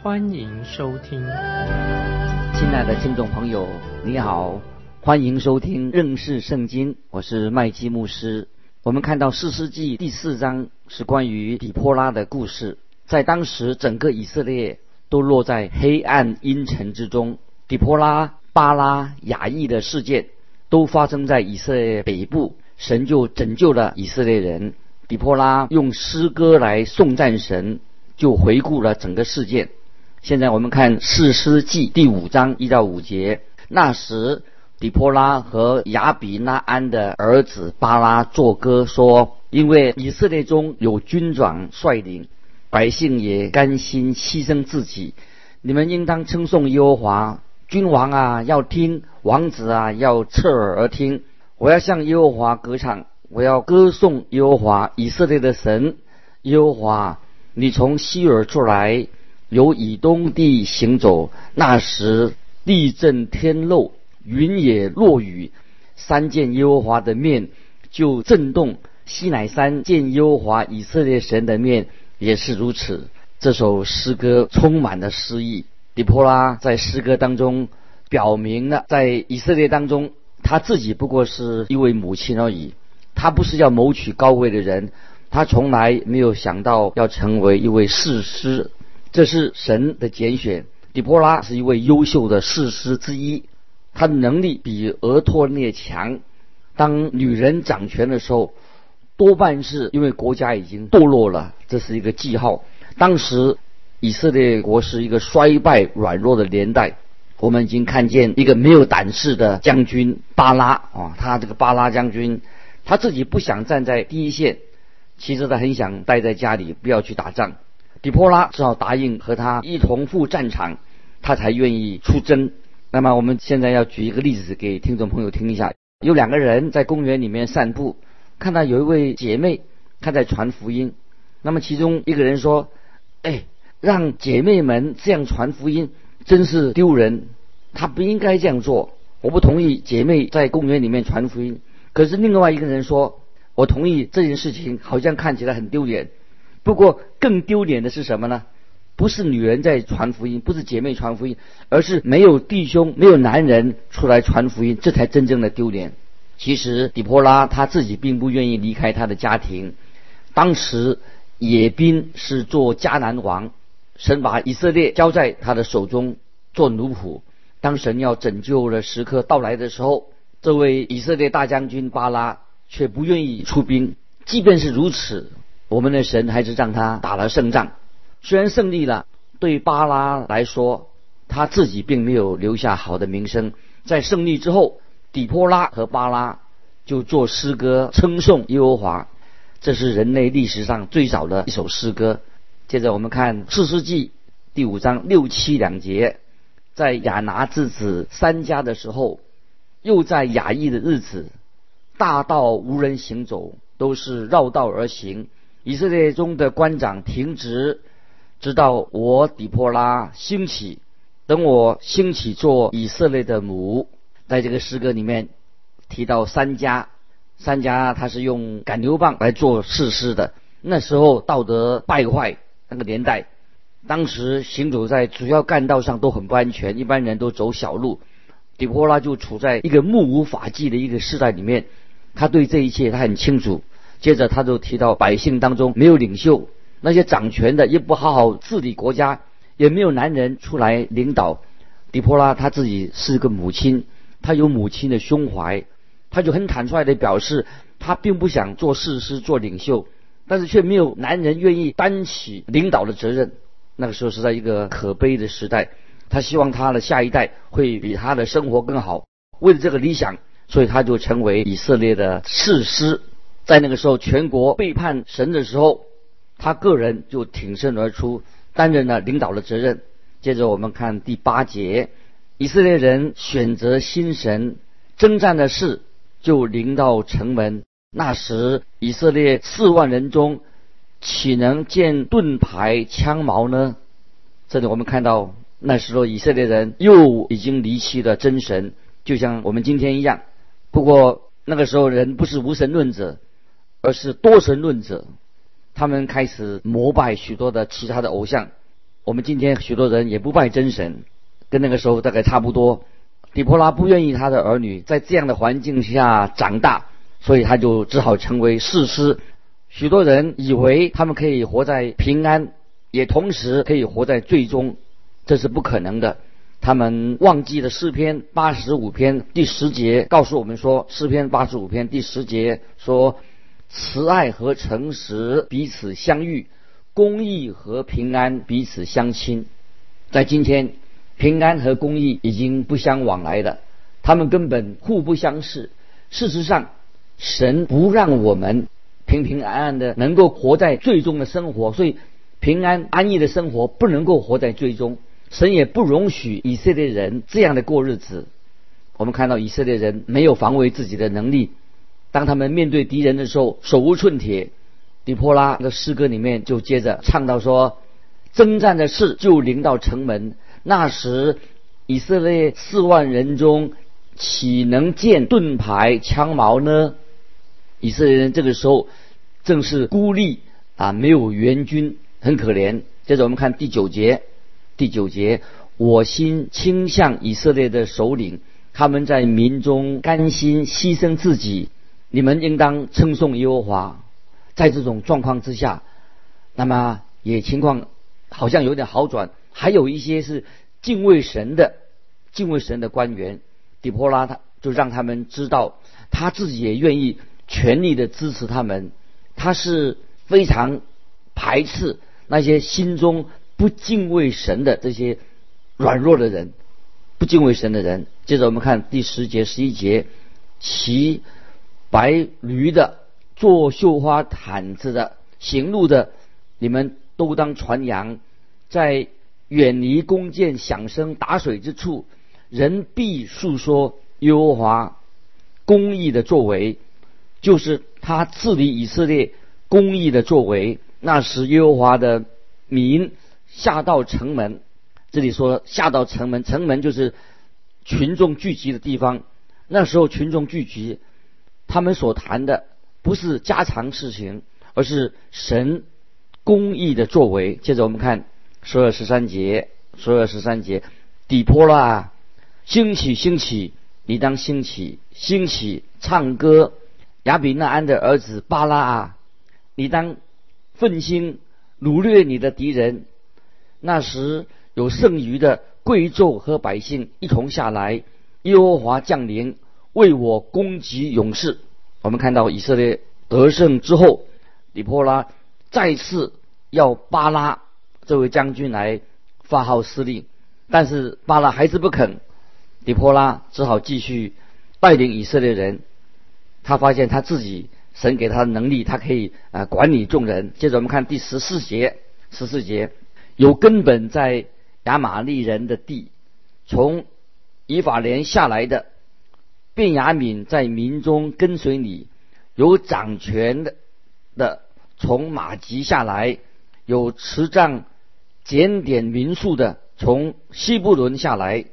欢迎收听。亲爱的听众朋友，你好，欢迎收听认识圣经，我是麦基牧师。我们看到四世纪第四章是关于底波拉的故事，在当时整个以色列都落在黑暗阴沉之中，底波拉、巴拉、雅意的事件都发生在以色列北部，神就拯救了以色列人。底波拉用诗歌来颂赞神，就回顾了整个事件。现在我们看四诗记第五章一到五节，那时。底波拉和亚比拉安的儿子巴拉作歌说：“因为以色列中有军长率领，百姓也甘心牺牲自己。你们应当称颂耶和华，君王啊要听，王子啊要侧耳而听。我要向耶和华歌唱，我要歌颂耶和华以色列的神。耶和华，你从西尔出来，由以东地行走，那时地震天漏。”云也落雨，山见耶和华的面就震动；西乃山见耶和华以色列神的面也是如此。这首诗歌充满了诗意。底波拉在诗歌当中表明了，在以色列当中，他自己不过是一位母亲而已。他不是要谋取高位的人，他从来没有想到要成为一位士师。这是神的拣选。底波拉是一位优秀的士师之一。他的能力比俄托涅强。当女人掌权的时候，多半是因为国家已经堕落了，这是一个记号。当时以色列国是一个衰败软弱的年代。我们已经看见一个没有胆识的将军巴拉啊，他这个巴拉将军，他自己不想站在第一线，其实他很想待在家里，不要去打仗。底波拉只好答应和他一同赴战场，他才愿意出征。那么我们现在要举一个例子给听众朋友听一下。有两个人在公园里面散步，看到有一位姐妹她在传福音。那么其中一个人说：“哎，让姐妹们这样传福音真是丢人，她不应该这样做。我不同意姐妹在公园里面传福音。”可是另外一个人说：“我同意这件事情，好像看起来很丢脸。不过更丢脸的是什么呢？”不是女人在传福音，不是姐妹传福音，而是没有弟兄、没有男人出来传福音，这才真正的丢脸。其实底波拉他自己并不愿意离开他的家庭。当时野宾是做迦南王，神把以色列交在他的手中做奴仆。当神要拯救的时刻到来的时候，这位以色列大将军巴拉却不愿意出兵。即便是如此，我们的神还是让他打了胜仗。虽然胜利了，对巴拉来说，他自己并没有留下好的名声。在胜利之后，底波拉和巴拉就做诗歌称颂耶和华，这是人类历史上最早的一首诗歌。接着我们看四世纪第五章六七两节，在亚拿之子三家的时候，又在雅意的日子，大道无人行走，都是绕道而行。以色列中的官长停职。直到我底波拉兴起，等我兴起做以色列的母，在这个诗歌里面提到三家，三家他是用赶牛棒来做誓师的。那时候道德败坏，那个年代，当时行走在主要干道上都很不安全，一般人都走小路。底波拉就处在一个目无法纪的一个时代里面，他对这一切他很清楚。接着他就提到百姓当中没有领袖。那些掌权的也不好好治理国家，也没有男人出来领导。底波拉他自己是个母亲，他有母亲的胸怀，他就很坦率的表示，他并不想做士师、做领袖，但是却没有男人愿意担起领导的责任。那个时候是在一个可悲的时代，他希望他的下一代会比他的生活更好。为了这个理想，所以他就成为以色列的士师。在那个时候，全国背叛神的时候。他个人就挺身而出，担任了领导的责任。接着我们看第八节，以色列人选择新神，征战的事就临到城门。那时以色列四万人中，岂能见盾牌枪矛呢？这里我们看到，那时候以色列人又已经离弃了真神，就像我们今天一样。不过那个时候人不是无神论者，而是多神论者，他们开始膜拜许多的其他的偶像。我们今天许多人也不拜真神，跟那个时候大概差不多。底波拉不愿意他的儿女在这样的环境下长大，所以他就只好成为士师。许多人以为他们可以活在平安，也同时可以活在最终，这是不可能的。他们忘记了诗篇八十五篇第十节告诉我们说，诗篇八十五篇第十节说：“慈爱和诚实彼此相遇，公义和平安彼此相亲。”在今天，平安和公义已经不相往来了，他们根本互不相识。事实上，神不让我们。平平安安的能够活在最终的生活，所以平安安逸的生活不能够活在最终。神也不容许以色列人这样的过日子。我们看到以色列人没有防卫自己的能力，当他们面对敌人的时候手无寸铁。底波拉的诗歌里面就接着唱到说：“征战的事就临到城门，那时以色列四万人中岂能见盾牌枪矛呢？”以色列人这个时候正是孤立啊，没有援军，很可怜。接着我们看第九节，第九节，我心倾向以色列的首领，他们在民中甘心牺牲自己，你们应当称颂耶和华。在这种状况之下，那么也情况好像有点好转，还有一些是敬畏神的，敬畏神的官员，底波拉他就让他们知道，他自己也愿意。全力的支持他们，他是非常排斥那些心中不敬畏神的这些软弱的人，不敬畏神的人。接着我们看第十节、十一节，其白驴的、做绣花毯子的、行路的，你们都当传扬，在远离弓箭响声打水之处，人必述说耶和华公义的作为。就是他治理以色列公义的作为。那时耶和华的民下到城门，这里说下到城门，城门就是群众聚集的地方。那时候群众聚集，他们所谈的不是家常事情，而是神公义的作为。接着我们看十二十三节，十二十三节，底坡啦兴起兴起，你当兴起兴起唱歌。亚比那安的儿子巴拉啊，你当奋心掳掠你的敌人。那时有剩余的贵胄和百姓一同下来，耶和华降临为我攻击勇士。我们看到以色列得胜之后，底波拉再次要巴拉这位将军来发号施令，但是巴拉还是不肯，底波拉只好继续带领以色列人。他发现他自己神给他的能力，他可以啊管理众人。接着我们看第十四节，十四节有根本在亚玛利人的地，从以法莲下来的，便雅敏在民中跟随你；有掌权的的从马吉下来，有持杖检点民数的从西布伦下来。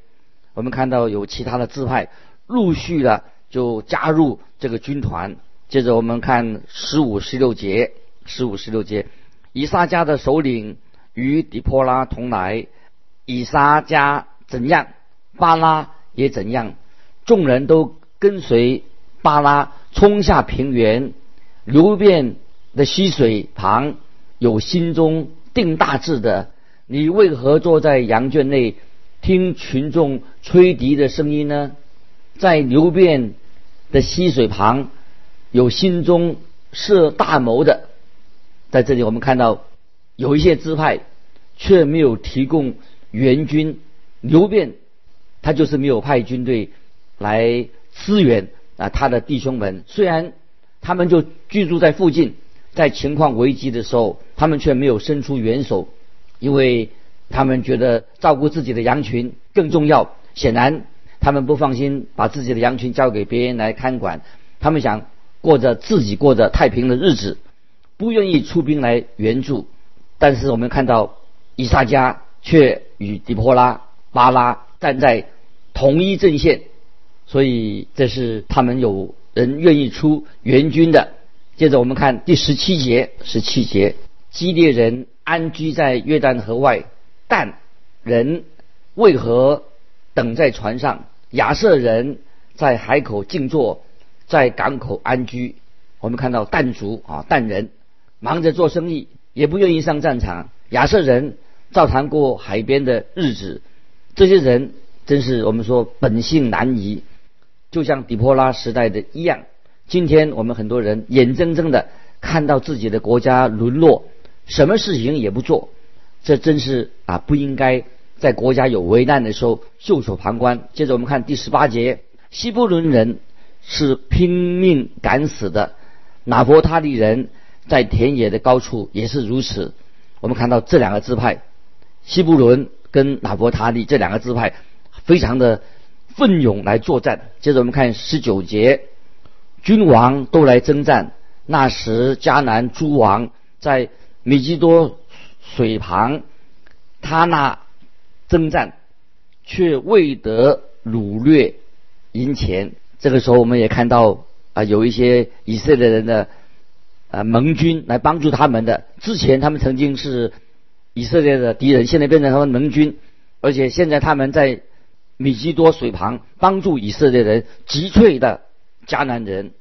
我们看到有其他的支派陆续的。就加入这个军团。接着我们看十五、十六节，十五、十六节，以撒家的首领与底波拉同来。以撒家怎样，巴拉也怎样。众人都跟随巴拉冲下平原，流遍的溪水旁，有心中定大志的。你为何坐在羊圈内，听群众吹笛的声音呢？在流遍。的溪水旁，有心中设大谋的，在这里我们看到有一些支派却没有提供援军，刘辩他就是没有派军队来支援啊他的弟兄们。虽然他们就居住在附近，在情况危机的时候，他们却没有伸出援手，因为他们觉得照顾自己的羊群更重要。显然，他们不放心把自己的羊群交给别人来看管，他们想过着自己过着太平的日子，不愿意出兵来援助。但是我们看到以撒加却与底波拉、巴拉站在同一阵线，所以这是他们有人愿意出援军的。接着我们看第十七节，十七节，基列人安居在约旦河外，但人为何？等在船上，亚瑟人在海口静坐，在港口安居。我们看到但族啊，但人忙着做生意，也不愿意上战场。亚瑟人照常过海边的日子。这些人真是我们说本性难移，就像底波拉时代的一样。今天我们很多人眼睁睁的看到自己的国家沦落，什么事情也不做，这真是啊不应该。在国家有危难的时候袖手旁观。接着我们看第十八节，西布伦人是拼命敢死的，拿伯他利人在田野的高处也是如此。我们看到这两个支派，西布伦跟拿伯他利这两个支派非常的奋勇来作战。接着我们看十九节，君王都来征战。那时迦南诸王在米基多水旁，他那。征战，却未得掳掠银钱。这个时候，我们也看到啊，有一些以色列人的啊盟军来帮助他们的。之前他们曾经是以色列的敌人，现在变成他们盟军，而且现在他们在米基多水旁帮助以色列人击退的迦南人。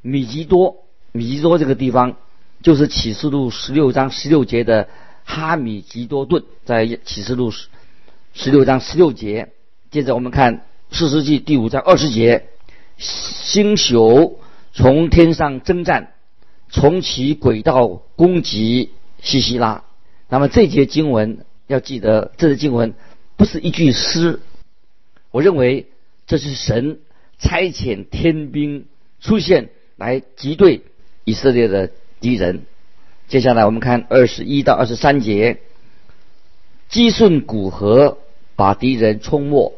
米基多，米基多这个地方就是启示录十六章十六节的哈米吉多顿，在启示录。十六章十六节，接着我们看四世纪第五章二十节，星宿从天上征战，从其轨道攻击西西拉。那么这节经文要记得，这节经文不是一句诗，我认为这是神差遣天兵出现来击退以色列的敌人。接下来我们看二十一到二十三节，基顺古河。把敌人冲没，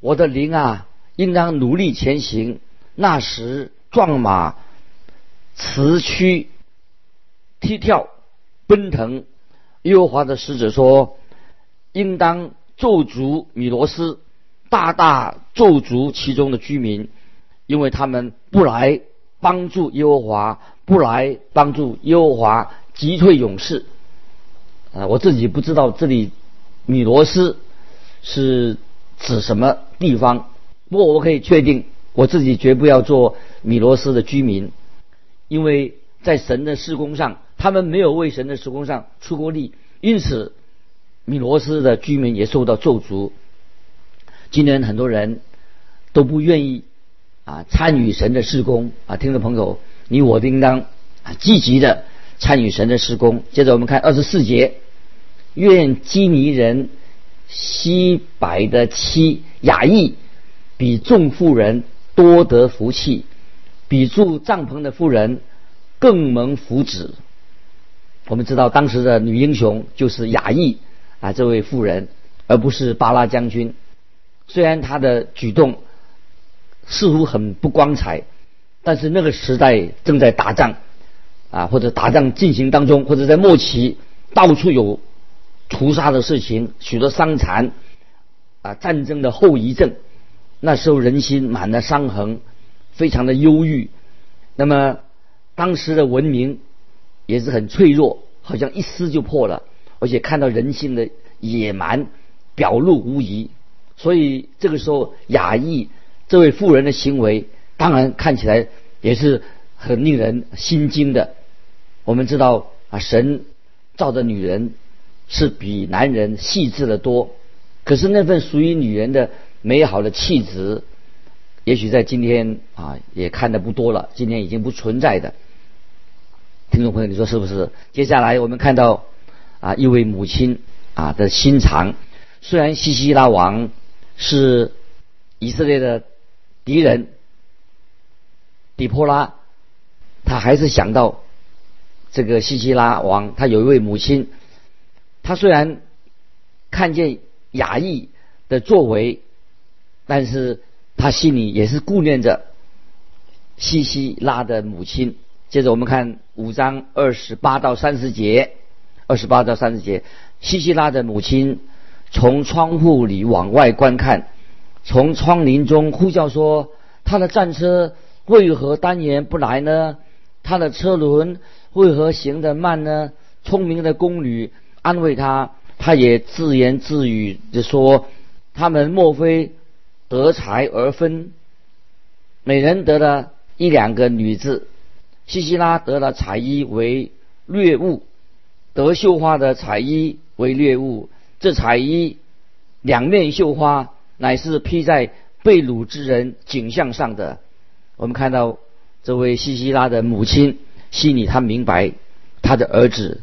我的灵啊，应当努力前行。那时壮马驰驱踢跳奔腾。耶和华的使者说：“应当咒诅米罗斯，大大咒诅其中的居民，因为他们不来帮助耶和华，不来帮助耶和华击退勇士。”啊，我自己不知道这里米罗斯。是指什么地方？不过我可以确定，我自己绝不要做米罗斯的居民，因为在神的施工上，他们没有为神的施工上出过力，因此米罗斯的居民也受到咒诅。今天很多人都不愿意啊参与神的施工啊，听众朋友，你我应当啊积极的参与神的施工。接着我们看二十四节，愿基尼人。西白的妻雅意比众妇人多得福气，比住帐篷的妇人更蒙福祉。我们知道当时的女英雄就是雅意啊，这位妇人，而不是巴拉将军。虽然他的举动似乎很不光彩，但是那个时代正在打仗啊，或者打仗进行当中，或者在末期，到处有。屠杀的事情，许多伤残，啊，战争的后遗症，那时候人心满了伤痕，非常的忧郁。那么当时的文明也是很脆弱，好像一撕就破了，而且看到人性的野蛮表露无遗。所以这个时候，雅意这位妇人的行为，当然看起来也是很令人心惊的。我们知道啊，神造的女人。是比男人细致的多，可是那份属于女人的美好的气质，也许在今天啊也看的不多了，今天已经不存在的。听众朋友，你说是不是？接下来我们看到啊一位母亲啊的心肠，虽然西西拉王是以色列的敌人，底波拉，他还是想到这个西西拉王，他有一位母亲。他虽然看见雅意的作为，但是他心里也是顾念着西西拉的母亲。接着我们看五章二十八到三十节，二十八到三十节，西西拉的母亲从窗户里往外观看，从窗棂中呼叫说：“他的战车为何单言不来呢？他的车轮为何行得慢呢？”聪明的宫女安慰他，他也自言自语地说：“他们莫非得财而分？每人得了一两个女子。”西西拉得了彩衣为掠物，得绣花的彩衣为掠物。这彩衣两面绣花，乃是披在被掳之人颈项上的。我们看到这位西西拉的母亲心里，她明白她的儿子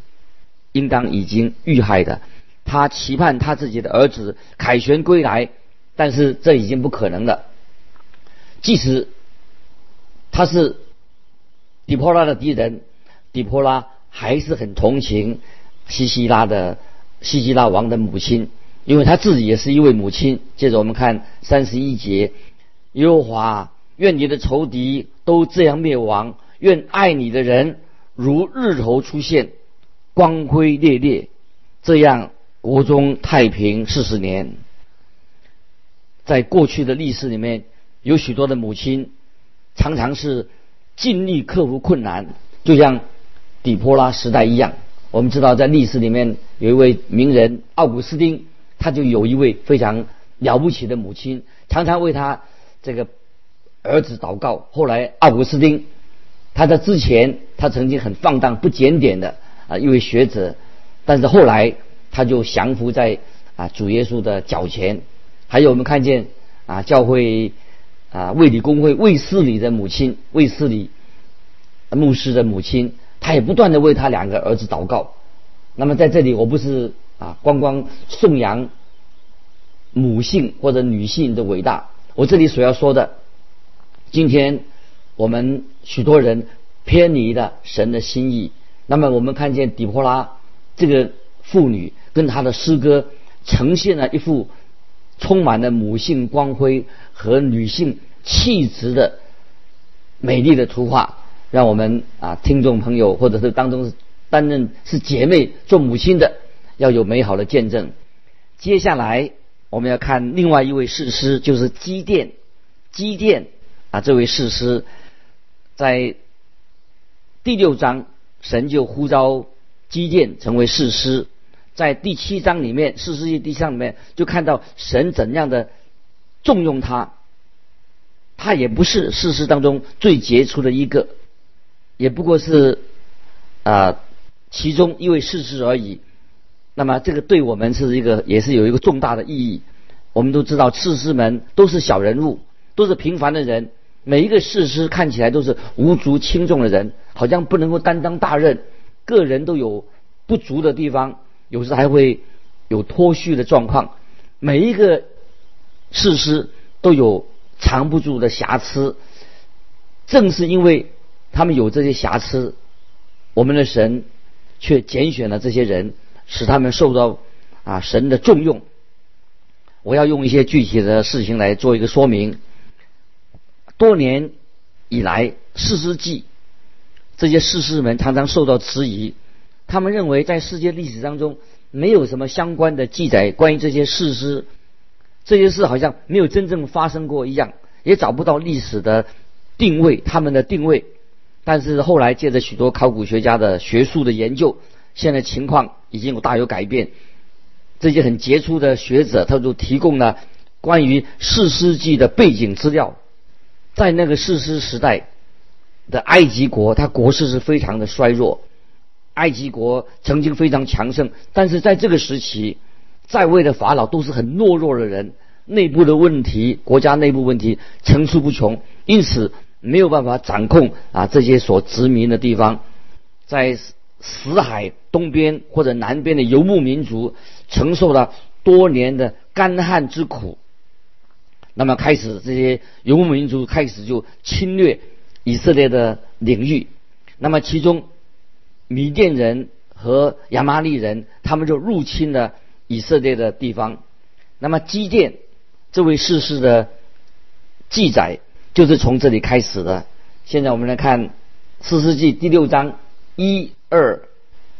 应当已经遇害的，他期盼他自己的儿子凯旋归来，但是这已经不可能了。即使他是。底波拉的敌人，底波拉还是很同情西西拉的西西拉王的母亲，因为他自己也是一位母亲。接着我们看三十一节，耶和华愿你的仇敌都这样灭亡，愿爱你的人如日头出现，光辉烈烈，这样国中太平四十年。在过去的历史里面，有许多的母亲常常是。尽力克服困难，就像底波拉时代一样。我们知道，在历史里面有一位名人奥古斯丁，他就有一位非常了不起的母亲，常常为他这个儿子祷告。后来，奥古斯丁他在之前，他曾经很放荡不检点的啊一位学者，但是后来他就降服在啊主耶稣的脚前。还有我们看见啊教会。啊，卫理公会卫斯理的母亲，卫斯理牧师的母亲，他也不断的为他两个儿子祷告。那么在这里，我不是啊，光光颂扬母性或者女性的伟大。我这里所要说的，今天我们许多人偏离了神的心意。那么我们看见底波拉这个妇女跟她的诗歌，呈现了一幅充满了母性光辉和女性。气质的美丽的图画，让我们啊听众朋友或者是当中担任是姐妹做母亲的，要有美好的见证。接下来我们要看另外一位士师，就是基甸。基甸啊，这位士师在第六章，神就呼召基甸成为士师。在第七章里面，士师记第七章里面就看到神怎样的重用他。他也不是事实当中最杰出的一个，也不过是啊其中一位事实而已。那么这个对我们是一个也是有一个重大的意义。我们都知道，事师们都是小人物，都是平凡的人。每一个事师看起来都是无足轻重的人，好像不能够担当大任。个人都有不足的地方，有时还会有脱序的状况。每一个事师都有。藏不住的瑕疵，正是因为他们有这些瑕疵，我们的神却拣选了这些人，使他们受到啊神的重用。我要用一些具体的事情来做一个说明。多年以来，士师记这些士师们常常受到质疑，他们认为在世界历史当中没有什么相关的记载关于这些士师。这些事好像没有真正发生过一样，也找不到历史的定位，他们的定位。但是后来借着许多考古学家的学术的研究，现在情况已经有大有改变。这些很杰出的学者，他就提供了关于四世纪的背景资料。在那个四师时代的埃及国，它国势是非常的衰弱。埃及国曾经非常强盛，但是在这个时期。在位的法老都是很懦弱的人，内部的问题、国家内部问题层出不穷，因此没有办法掌控啊这些所殖民的地方。在死海东边或者南边的游牧民族承受了多年的干旱之苦，那么开始这些游牧民族开始就侵略以色列的领域，那么其中米甸人和亚玛利人他们就入侵了。以色列的地方。那么基甸这位士师的记载就是从这里开始的。现在我们来看四世纪第六章一二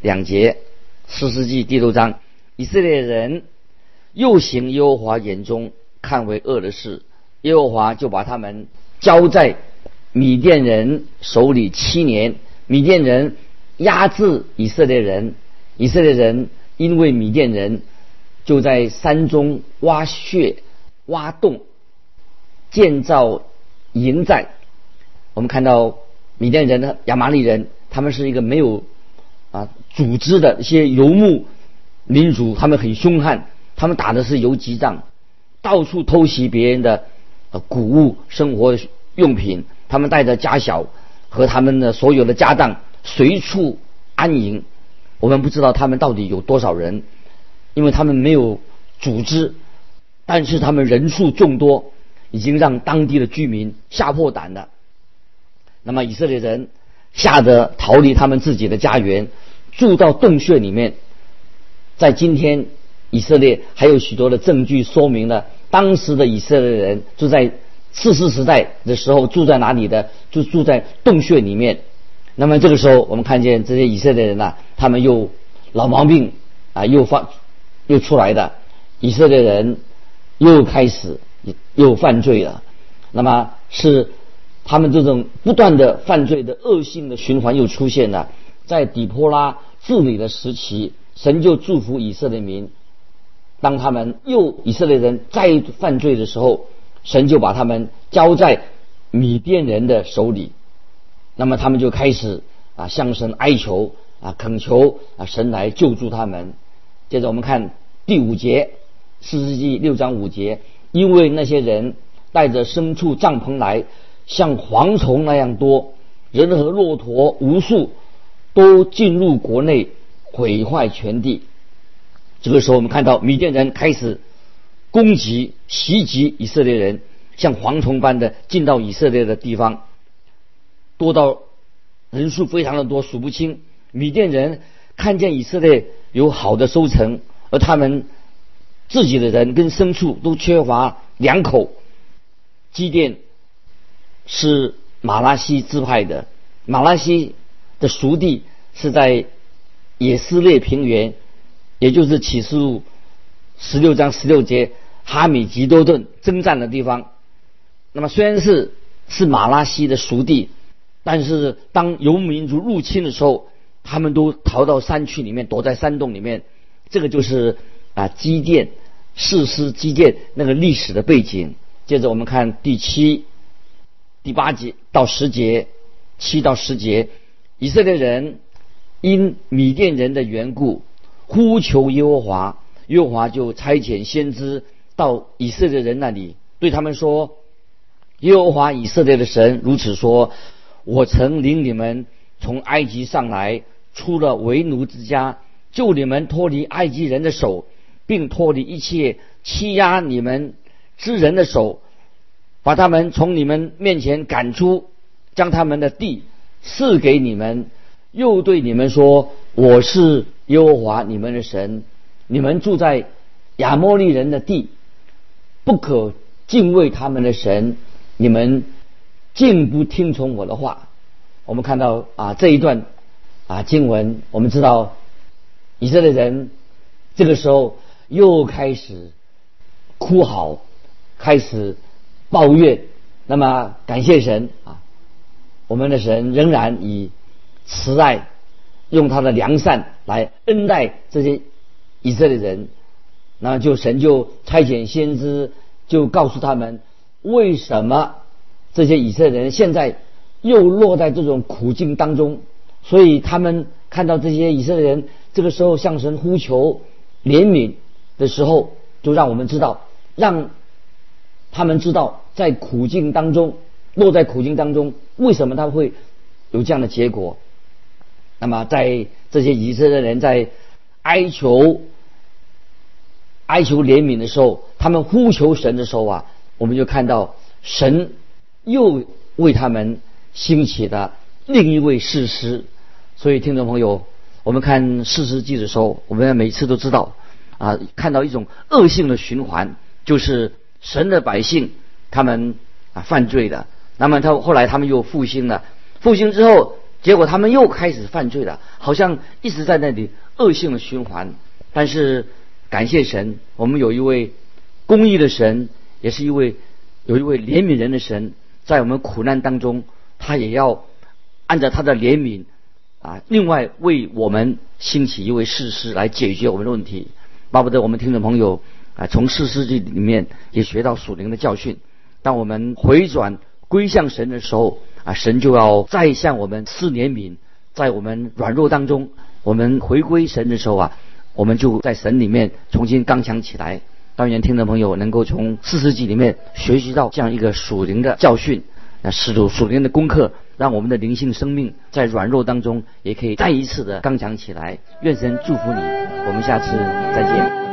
两节。四世纪第六章，以色列人又行耶和华眼中看为恶的事，耶和华就把他们交在米甸人手里七年。米甸人压制以色列人，以色列人因为米甸人就在山中挖穴、挖洞、建造营寨。我们看到米甸人的亚麻利人，他们是一个没有啊组织的一些游牧民族，他们很凶悍，他们打的是游击战，到处偷袭别人的谷物、生活用品，他们带着家小。和他们的所有的家当随处安营，我们不知道他们到底有多少人，因为他们没有组织，但是他们人数众多，已经让当地的居民吓破胆了。那么以色列人吓得逃离他们自己的家园，住到洞穴里面。在今天，以色列还有许多的证据说明了当时的以色列人住在。四世时代的时候住在哪里的？就住在洞穴里面。那么这个时候，我们看见这些以色列人呐，他们又老毛病啊，又发又出来的以色列人又开始又犯罪了。那么是他们这种不断的犯罪的恶性的循环又出现了。在底波拉治理的时期，神就祝福以色列民。当他们又以色列人再犯罪的时候。神就把他们交在米甸人的手里，那么他们就开始啊向神哀求啊恳求啊神来救助他们。接着我们看第五节，四世纪六章五节，因为那些人带着牲畜帐篷来，像蝗虫那样多，人和骆驼无数，都进入国内毁坏全地。这个时候我们看到米甸人开始。攻击、袭击以色列人，像蝗虫般的进到以色列的地方，多到人数非常的多，数不清。米甸人看见以色列有好的收成，而他们自己的人跟牲畜都缺乏两口。基甸是马拉西支派的，马拉西的属地是在以斯列平原，也就是启示录十六章十六节。哈米吉多顿征战的地方，那么虽然是是马拉西的属地，但是当游牧民族入侵的时候，他们都逃到山区里面，躲在山洞里面。这个就是啊基甸誓师基甸那个历史的背景。接着我们看第七、第八节到十节，七到十节，以色列人因米甸人的缘故呼求耶和华，耶和华就差遣先知。到以色列人那里，对他们说：“耶和华以色列的神如此说：我曾领你们从埃及上来，出了为奴之家，救你们脱离埃及人的手，并脱离一切欺压你们之人的手，把他们从你们面前赶出，将他们的地赐给你们，又对你们说：我是耶和华你们的神，你们住在亚摩利人的地。”不可敬畏他们的神，你们竟不听从我的话。我们看到啊这一段啊经文，我们知道以色列人这个时候又开始哭嚎，开始抱怨。那么感谢神啊，我们的神仍然以慈爱，用他的良善来恩待这些以色列人。那就神就差遣先知，就告诉他们为什么这些以色列人现在又落在这种苦境当中。所以他们看到这些以色列人这个时候向神呼求怜悯的时候，就让我们知道，让他们知道在苦境当中落在苦境当中，为什么他会有这样的结果。那么在这些以色列人在哀求。哀求怜悯的时候，他们呼求神的时候啊，我们就看到神又为他们兴起的另一位事实。所以，听众朋友，我们看《四世纪》的时候，我们每次都知道啊，看到一种恶性的循环，就是神的百姓他们啊犯罪的，那么他后来他们又复兴了，复兴之后，结果他们又开始犯罪了，好像一直在那里恶性的循环。但是感谢神，我们有一位公义的神，也是一位有一位怜悯人的神，在我们苦难当中，他也要按照他的怜悯啊，另外为我们兴起一位士师来解决我们的问题。巴不得我们听众朋友啊，从四世纪里面也学到属灵的教训。当我们回转归向神的时候啊，神就要再向我们施怜悯。在我们软弱当中，我们回归神的时候啊，我们就在神里面重新刚强起来。当然，听众朋友能够从四世纪里面学习到这样一个属灵的教训，那使徒属灵的功课，让我们的灵性生命在软弱当中也可以再一次的刚强起来。愿神祝福你。我们下次再见。